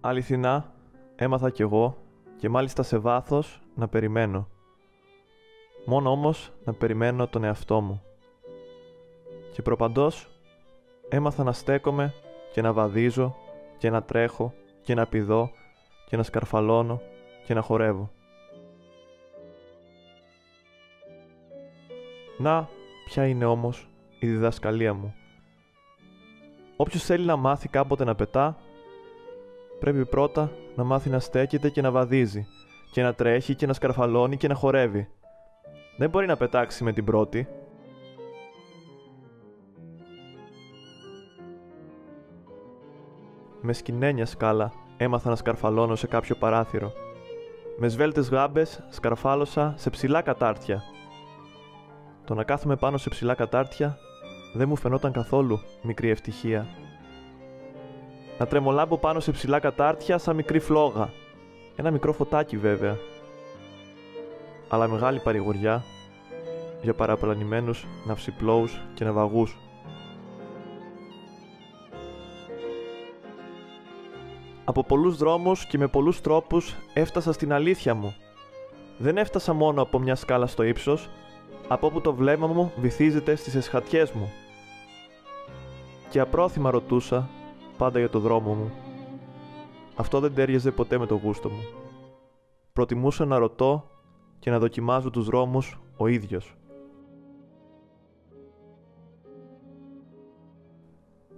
Αληθινά, έμαθα κι εγώ και μάλιστα σε βάθος να περιμένω. Μόνο όμως να περιμένω τον εαυτό μου. Και προπαντός έμαθα να στέκομαι και να βαδίζω και να τρέχω και να πηδώ και να σκαρφαλώνω και να χορεύω. Να, ποια είναι όμως η διδασκαλία μου. Όποιος θέλει να μάθει κάποτε να πετά, πρέπει πρώτα να μάθει να στέκεται και να βαδίζει και να τρέχει και να σκαρφαλώνει και να χορεύει. Δεν μπορεί να πετάξει με την πρώτη. Με σκηνένια σκάλα έμαθα να σκαρφαλώνω σε κάποιο παράθυρο. Με σβέλτες γάμπες σκαρφάλωσα σε ψηλά κατάρτια. Το να κάθομαι πάνω σε ψηλά κατάρτια δεν μου φαινόταν καθόλου μικρή ευτυχία. Να τρεμολάμπω πάνω σε ψηλά κατάρτια σαν μικρή φλόγα. Ένα μικρό φωτάκι βέβαια. Αλλά μεγάλη παρηγοριά για παραπλανημένους ναυσιπλώους και ναυαγούς. Από πολλούς δρόμους και με πολλούς τρόπους έφτασα στην αλήθεια μου. Δεν έφτασα μόνο από μια σκάλα στο ύψος, από όπου το βλέμμα μου βυθίζεται στις εσχατιές μου. Και απρόθυμα ρωτούσα πάντα για το δρόμο μου. Αυτό δεν τέριαζε ποτέ με το γούστο μου. Προτιμούσα να ρωτώ και να δοκιμάζω τους δρόμους ο ίδιος.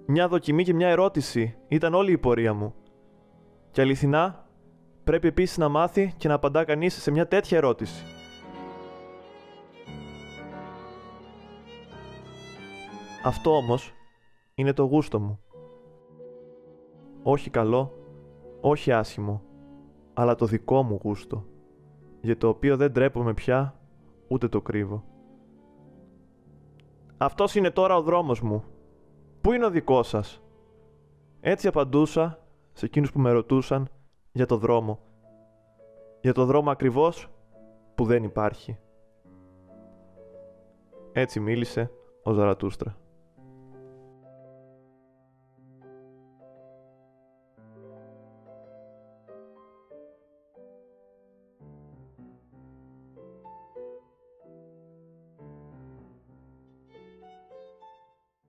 Μια δοκιμή και μια ερώτηση ήταν όλη η πορεία μου. Και αληθινά, πρέπει επίσης να μάθει και να απαντά κανείς σε μια τέτοια ερώτηση. Αυτό όμως είναι το γούστο μου. Όχι καλό, όχι άσχημο, αλλά το δικό μου γούστο, για το οποίο δεν τρέπομαι πια, ούτε το κρύβω. Αυτός είναι τώρα ο δρόμος μου. Πού είναι ο δικός σας; Έτσι απαντούσα σε εκείνους που με ρωτούσαν για το δρόμο. Για το δρόμο ακριβώς που δεν υπάρχει. Έτσι μίλησε ο Ζαρατούστρα.